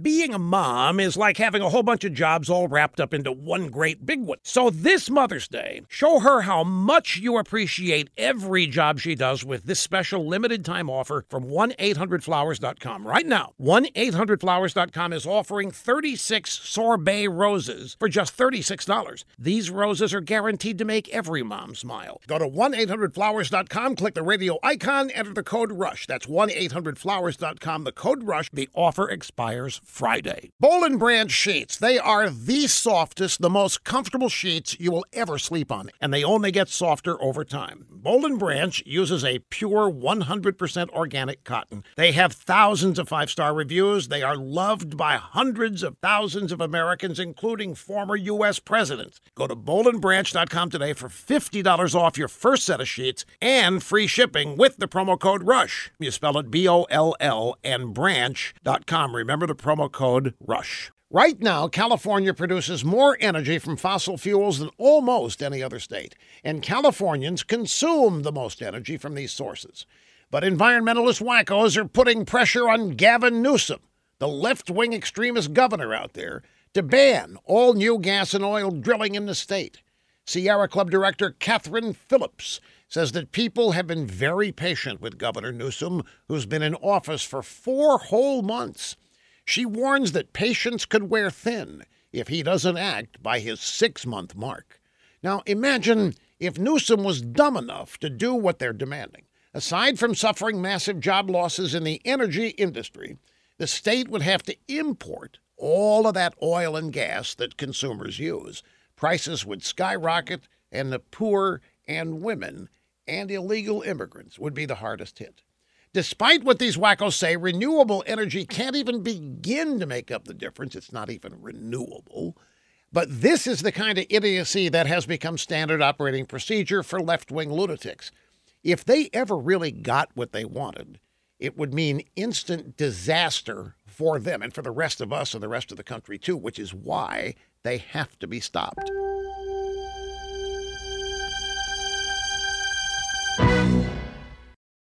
Being a mom is like having a whole bunch of jobs all wrapped up into one great big one. So this Mother's Day, show her how much you appreciate every job she does with this special limited time offer from 1-800-Flowers.com. Right now, 1-800-Flowers.com is offering 36 sorbet roses for just $36. These roses are guaranteed to make every mom smile. Go to 1-800-Flowers.com, click the radio icon, enter the code RUSH. That's 1-800-Flowers.com, the code RUSH. The offer expires Friday. Boll and Branch sheets. They are the softest, the most comfortable sheets you will ever sleep on, and they only get softer over time. Boll and Branch uses a pure 100% organic cotton. They have thousands of five-star reviews. They are loved by hundreds of thousands of Americans, including former U.S. presidents. Go to bollandbranch.com today for $50 off your first set of sheets and free shipping with the promo code RUSH. You spell it B-O-L-L and branch.com. Remember the promo code RUSH. Right now, California produces more energy from fossil fuels than almost any other state, and Californians consume the most energy from these sources. But environmentalist wackos are putting pressure on Gavin Newsom, the left wing extremist governor out there, to ban all new gas and oil drilling in the state. Sierra Club director Kathryn Phillips says that people have been very patient with Governor Newsom, who's been in office for four whole months. She warns that patience could wear thin if he doesn't act by his six month mark. Now, imagine if Newsom was dumb enough to do what they're demanding. Aside from suffering massive job losses in the energy industry, the state would have to import all of that oil and gas that consumers use. Prices would skyrocket, and the poor and women and illegal immigrants would be the hardest hit. Despite what these wackos say, renewable energy can't even begin to make up the difference. It's not even renewable. But this is the kind of idiocy that has become standard operating procedure for left wing lunatics. If they ever really got what they wanted, it would mean instant disaster for them and for the rest of us and the rest of the country, too, which is why they have to be stopped.